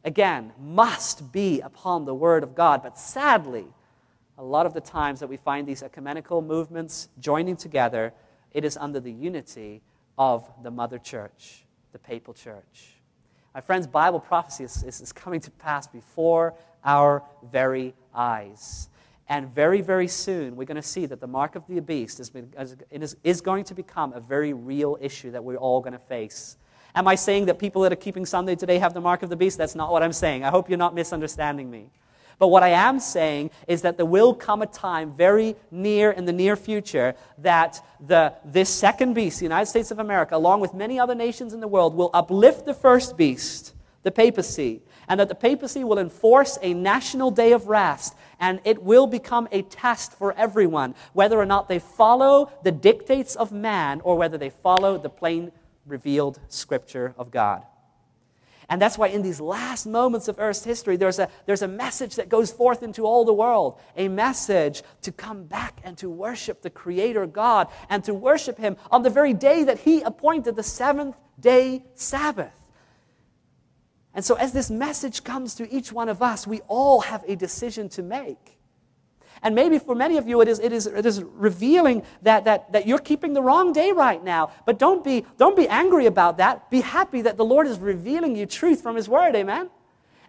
[SPEAKER 1] again, must be upon the Word of God. But sadly, a lot of the times that we find these ecumenical movements joining together, it is under the unity of the Mother Church, the Papal Church. My friends, Bible prophecy is, is, is coming to pass before our very eyes. And very, very soon, we're going to see that the mark of the beast is, is, is going to become a very real issue that we're all going to face. Am I saying that people that are keeping Sunday today have the mark of the beast? That's not what I'm saying. I hope you're not misunderstanding me. But what I am saying is that there will come a time very near in the near future that the, this second beast, the United States of America, along with many other nations in the world, will uplift the first beast, the papacy, and that the papacy will enforce a national day of rest, and it will become a test for everyone, whether or not they follow the dictates of man or whether they follow the plain revealed scripture of God. And that's why in these last moments of Earth's history, there's a, there's a message that goes forth into all the world. A message to come back and to worship the Creator God and to worship Him on the very day that He appointed the seventh day Sabbath. And so, as this message comes to each one of us, we all have a decision to make. And maybe for many of you, it is, it is, it is revealing that, that, that you're keeping the wrong day right now. But don't be, don't be angry about that. Be happy that the Lord is revealing you truth from His Word. Amen?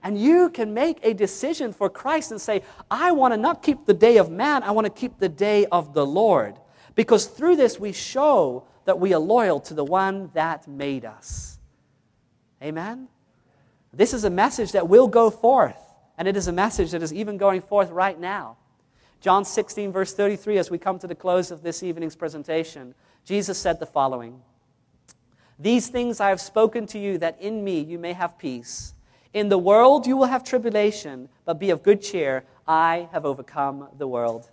[SPEAKER 1] And you can make a decision for Christ and say, I want to not keep the day of man, I want to keep the day of the Lord. Because through this, we show that we are loyal to the one that made us. Amen? This is a message that will go forth, and it is a message that is even going forth right now. John 16, verse 33, as we come to the close of this evening's presentation, Jesus said the following These things I have spoken to you, that in me you may have peace. In the world you will have tribulation, but be of good cheer. I have overcome the world.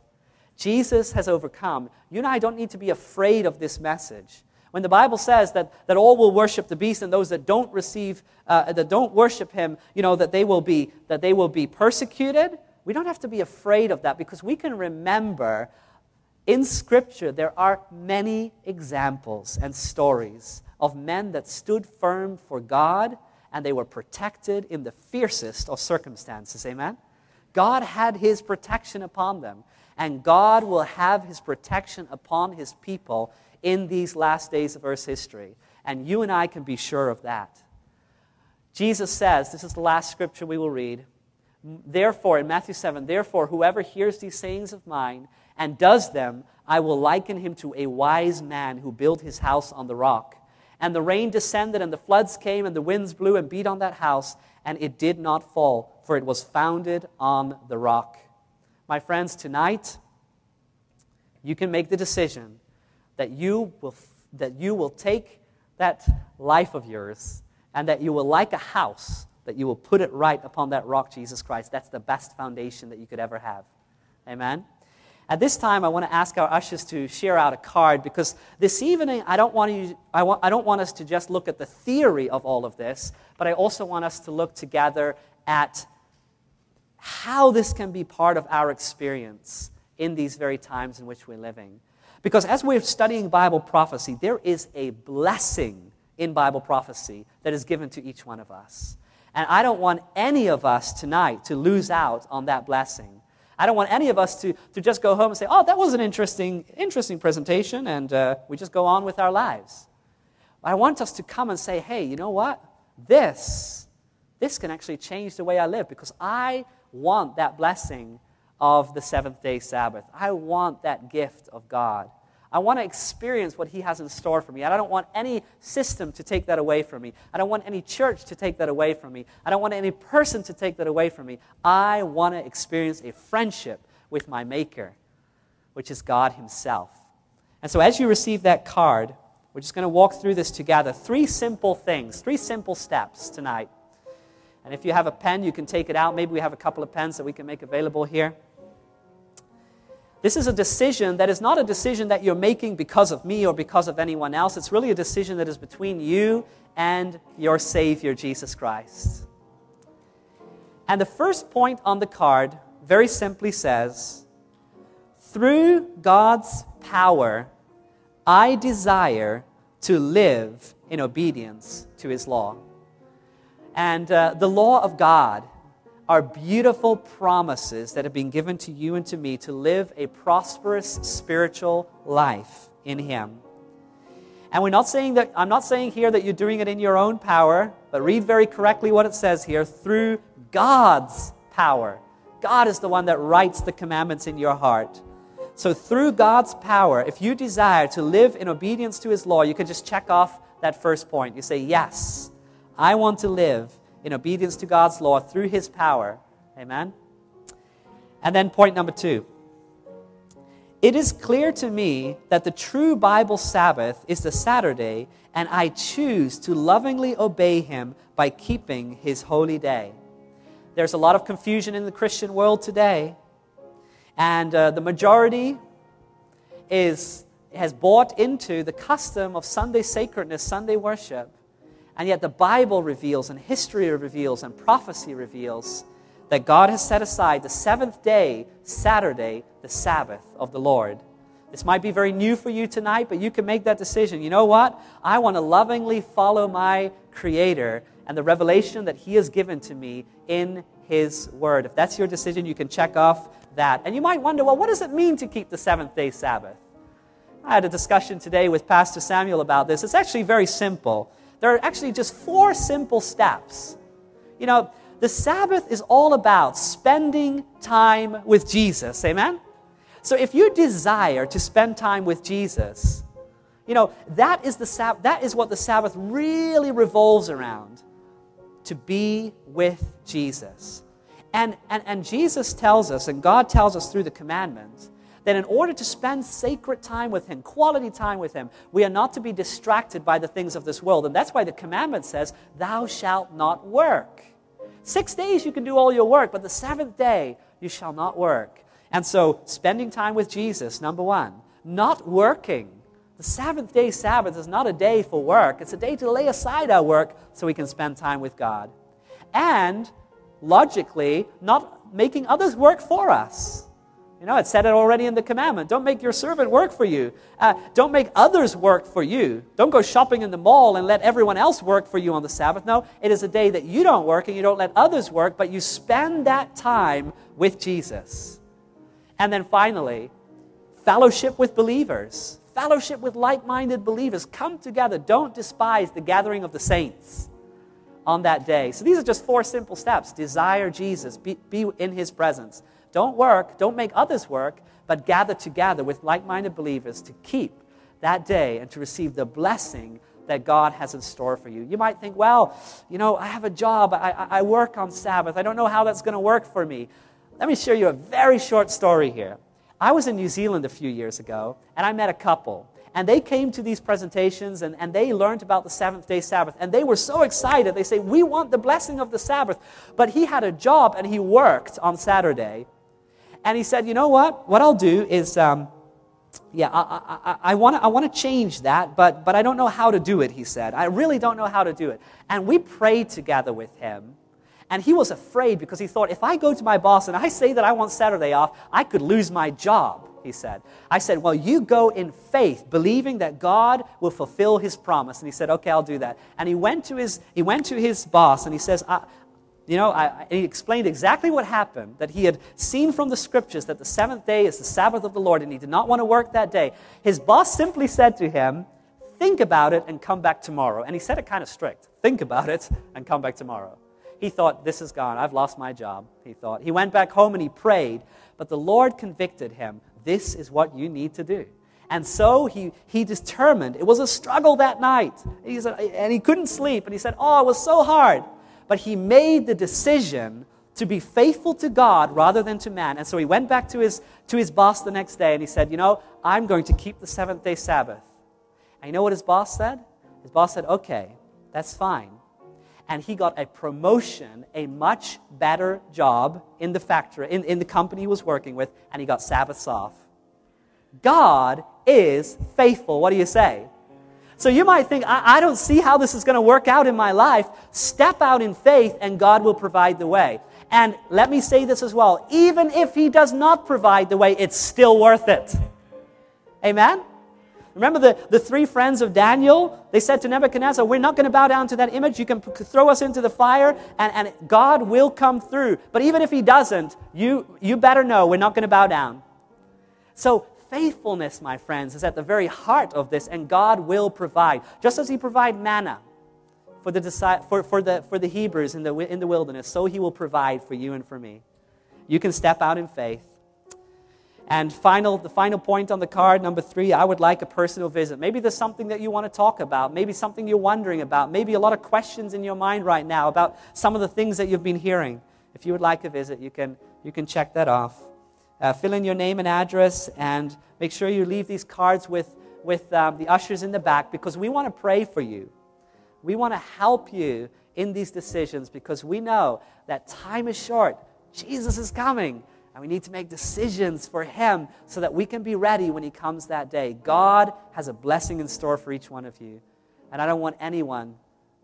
[SPEAKER 1] Jesus has overcome. You and I don't need to be afraid of this message. When the Bible says that, that all will worship the beast and those that don't receive, uh, that don't worship him, you know, that they will be, that they will be persecuted, we don't have to be afraid of that because we can remember in Scripture there are many examples and stories of men that stood firm for God and they were protected in the fiercest of circumstances. Amen? God had his protection upon them, and God will have his protection upon his people in these last days of Earth's history. And you and I can be sure of that. Jesus says, this is the last scripture we will read. Therefore, in Matthew 7, therefore, whoever hears these sayings of mine and does them, I will liken him to a wise man who built his house on the rock. And the rain descended, and the floods came, and the winds blew and beat on that house, and it did not fall, for it was founded on the rock. My friends, tonight, you can make the decision that you will, that you will take that life of yours and that you will, like a house, that you will put it right upon that rock, Jesus Christ. That's the best foundation that you could ever have. Amen? At this time, I want to ask our ushers to share out a card because this evening, I don't, want you, I, want, I don't want us to just look at the theory of all of this, but I also want us to look together at how this can be part of our experience in these very times in which we're living. Because as we're studying Bible prophecy, there is a blessing in Bible prophecy that is given to each one of us. And I don't want any of us tonight to lose out on that blessing. I don't want any of us to, to just go home and say, oh, that was an interesting, interesting presentation, and uh, we just go on with our lives. I want us to come and say, hey, you know what? This, this can actually change the way I live because I want that blessing of the seventh day Sabbath. I want that gift of God. I want to experience what He has in store for me. And I don't want any system to take that away from me. I don't want any church to take that away from me. I don't want any person to take that away from me. I want to experience a friendship with my Maker, which is God Himself. And so, as you receive that card, we're just going to walk through this together. Three simple things, three simple steps tonight. And if you have a pen, you can take it out. Maybe we have a couple of pens that we can make available here. This is a decision that is not a decision that you're making because of me or because of anyone else. It's really a decision that is between you and your Savior, Jesus Christ. And the first point on the card very simply says, Through God's power, I desire to live in obedience to His law. And uh, the law of God are beautiful promises that have been given to you and to me to live a prosperous spiritual life in Him. And we're not saying that, I'm not saying here that you're doing it in your own power, but read very correctly what it says here through God's power. God is the one that writes the commandments in your heart. So, through God's power, if you desire to live in obedience to His law, you can just check off that first point. You say, Yes, I want to live in obedience to God's law through His power. Amen? And then point number two. It is clear to me that the true Bible Sabbath is the Saturday, and I choose to lovingly obey Him by keeping His holy day. There's a lot of confusion in the Christian world today, and uh, the majority is, has bought into the custom of Sunday sacredness, Sunday worship. And yet, the Bible reveals, and history reveals, and prophecy reveals that God has set aside the seventh day, Saturday, the Sabbath of the Lord. This might be very new for you tonight, but you can make that decision. You know what? I want to lovingly follow my Creator and the revelation that He has given to me in His Word. If that's your decision, you can check off that. And you might wonder, well, what does it mean to keep the seventh day Sabbath? I had a discussion today with Pastor Samuel about this. It's actually very simple. There are actually just four simple steps. You know, the Sabbath is all about spending time with Jesus. Amen? So if you desire to spend time with Jesus, you know, that is, the Sab- that is what the Sabbath really revolves around to be with Jesus. And, and, and Jesus tells us, and God tells us through the commandments, that in order to spend sacred time with Him, quality time with Him, we are not to be distracted by the things of this world. And that's why the commandment says, Thou shalt not work. Six days you can do all your work, but the seventh day you shall not work. And so, spending time with Jesus, number one, not working. The seventh day Sabbath is not a day for work, it's a day to lay aside our work so we can spend time with God. And logically, not making others work for us. You know, it said it already in the commandment. Don't make your servant work for you. Uh, don't make others work for you. Don't go shopping in the mall and let everyone else work for you on the Sabbath. No, it is a day that you don't work and you don't let others work, but you spend that time with Jesus. And then finally, fellowship with believers, fellowship with like minded believers. Come together. Don't despise the gathering of the saints on that day. So these are just four simple steps desire Jesus, be, be in his presence don't work, don't make others work, but gather together with like minded believers to keep that day and to receive the blessing that God has in store for you. You might think, well, you know, I have a job, I, I work on Sabbath, I don't know how that's going to work for me. Let me share you a very short story here. I was in New Zealand a few years ago, and I met a couple. And they came to these presentations and, and they learned about the seventh day Sabbath. And they were so excited. They say, We want the blessing of the Sabbath. But he had a job and he worked on Saturday. And he said, You know what? What I'll do is, um, yeah, I, I, I want to change that, but, but I don't know how to do it, he said. I really don't know how to do it. And we prayed together with him. And he was afraid because he thought, if I go to my boss and I say that I want Saturday off, I could lose my job, he said. I said, Well, you go in faith, believing that God will fulfill his promise. And he said, Okay, I'll do that. And he went to his, he went to his boss and he says, you know, I, he explained exactly what happened that he had seen from the scriptures that the seventh day is the Sabbath of the Lord and he did not want to work that day. His boss simply said to him, Think about it and come back tomorrow. And he said it kind of strict think about it and come back tomorrow. He thought, This is gone. I've lost my job. He thought. He went back home and he prayed, but the Lord convicted him. This is what you need to do. And so he, he determined, it was a struggle that night. He said, and he couldn't sleep. And he said, Oh, it was so hard but he made the decision to be faithful to God rather than to man. And so he went back to his, to his boss the next day and he said, You know, I'm going to keep the seventh day Sabbath. And you know what his boss said? His boss said, Okay, that's fine. And he got a promotion, a much better job in the factory, in, in the company he was working with, and he got Sabbaths off. God is faithful. What do you say? So you might think, I, I don't see how this is going to work out in my life. Step out in faith, and God will provide the way. And let me say this as well even if He does not provide the way, it's still worth it. Amen? Remember the, the three friends of Daniel? They said to Nebuchadnezzar, We're not going to bow down to that image. You can p- throw us into the fire, and, and God will come through. But even if He doesn't, you, you better know we're not going to bow down. So faithfulness, my friends, is at the very heart of this, and God will provide. Just as He provided manna for the, for, for the, for the Hebrews in the, in the wilderness, so He will provide for you and for me. You can step out in faith. And final, the final point on the card, number three, I would like a personal visit. Maybe there's something that you want to talk about. Maybe something you're wondering about. Maybe a lot of questions in your mind right now about some of the things that you've been hearing. If you would like a visit, you can, you can check that off. Uh, fill in your name and address and make sure you leave these cards with, with um, the ushers in the back because we want to pray for you. We want to help you in these decisions because we know that time is short. Jesus is coming. And we need to make decisions for Him so that we can be ready when He comes that day. God has a blessing in store for each one of you. And I don't want anyone,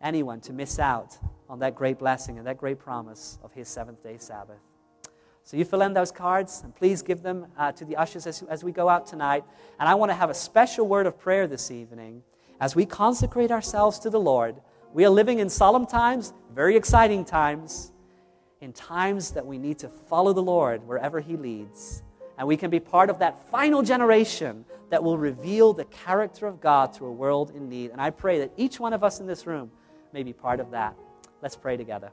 [SPEAKER 1] anyone to miss out on that great blessing and that great promise of His seventh day Sabbath. So you fill in those cards and please give them uh, to the ushers as, as we go out tonight. And I want to have a special word of prayer this evening as we consecrate ourselves to the Lord We are living in solemn times, very exciting times, in times that we need to follow the Lord wherever He leads. And we can be part of that final generation that will reveal the character of God to a world in need. And I pray that each one of us in this room may be part of that. Let's pray together.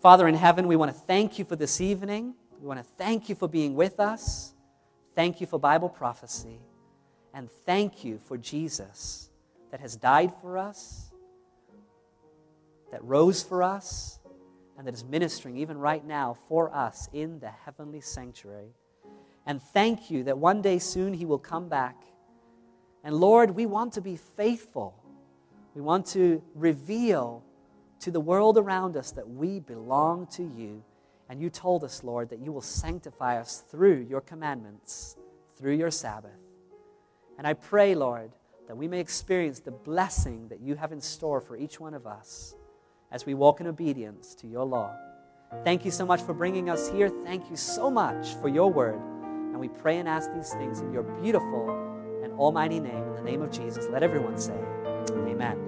[SPEAKER 1] Father in heaven, we want to thank you for this evening. We want to thank you for being with us. Thank you for Bible prophecy. And thank you for Jesus that has died for us, that rose for us, and that is ministering even right now for us in the heavenly sanctuary. And thank you that one day soon he will come back. And Lord, we want to be faithful. We want to reveal to the world around us that we belong to you. And you told us, Lord, that you will sanctify us through your commandments, through your Sabbath. And I pray, Lord, that we may experience the blessing that you have in store for each one of us as we walk in obedience to your law. Thank you so much for bringing us here. Thank you so much for your word. And we pray and ask these things in your beautiful and almighty name, in the name of Jesus. Let everyone say, Amen.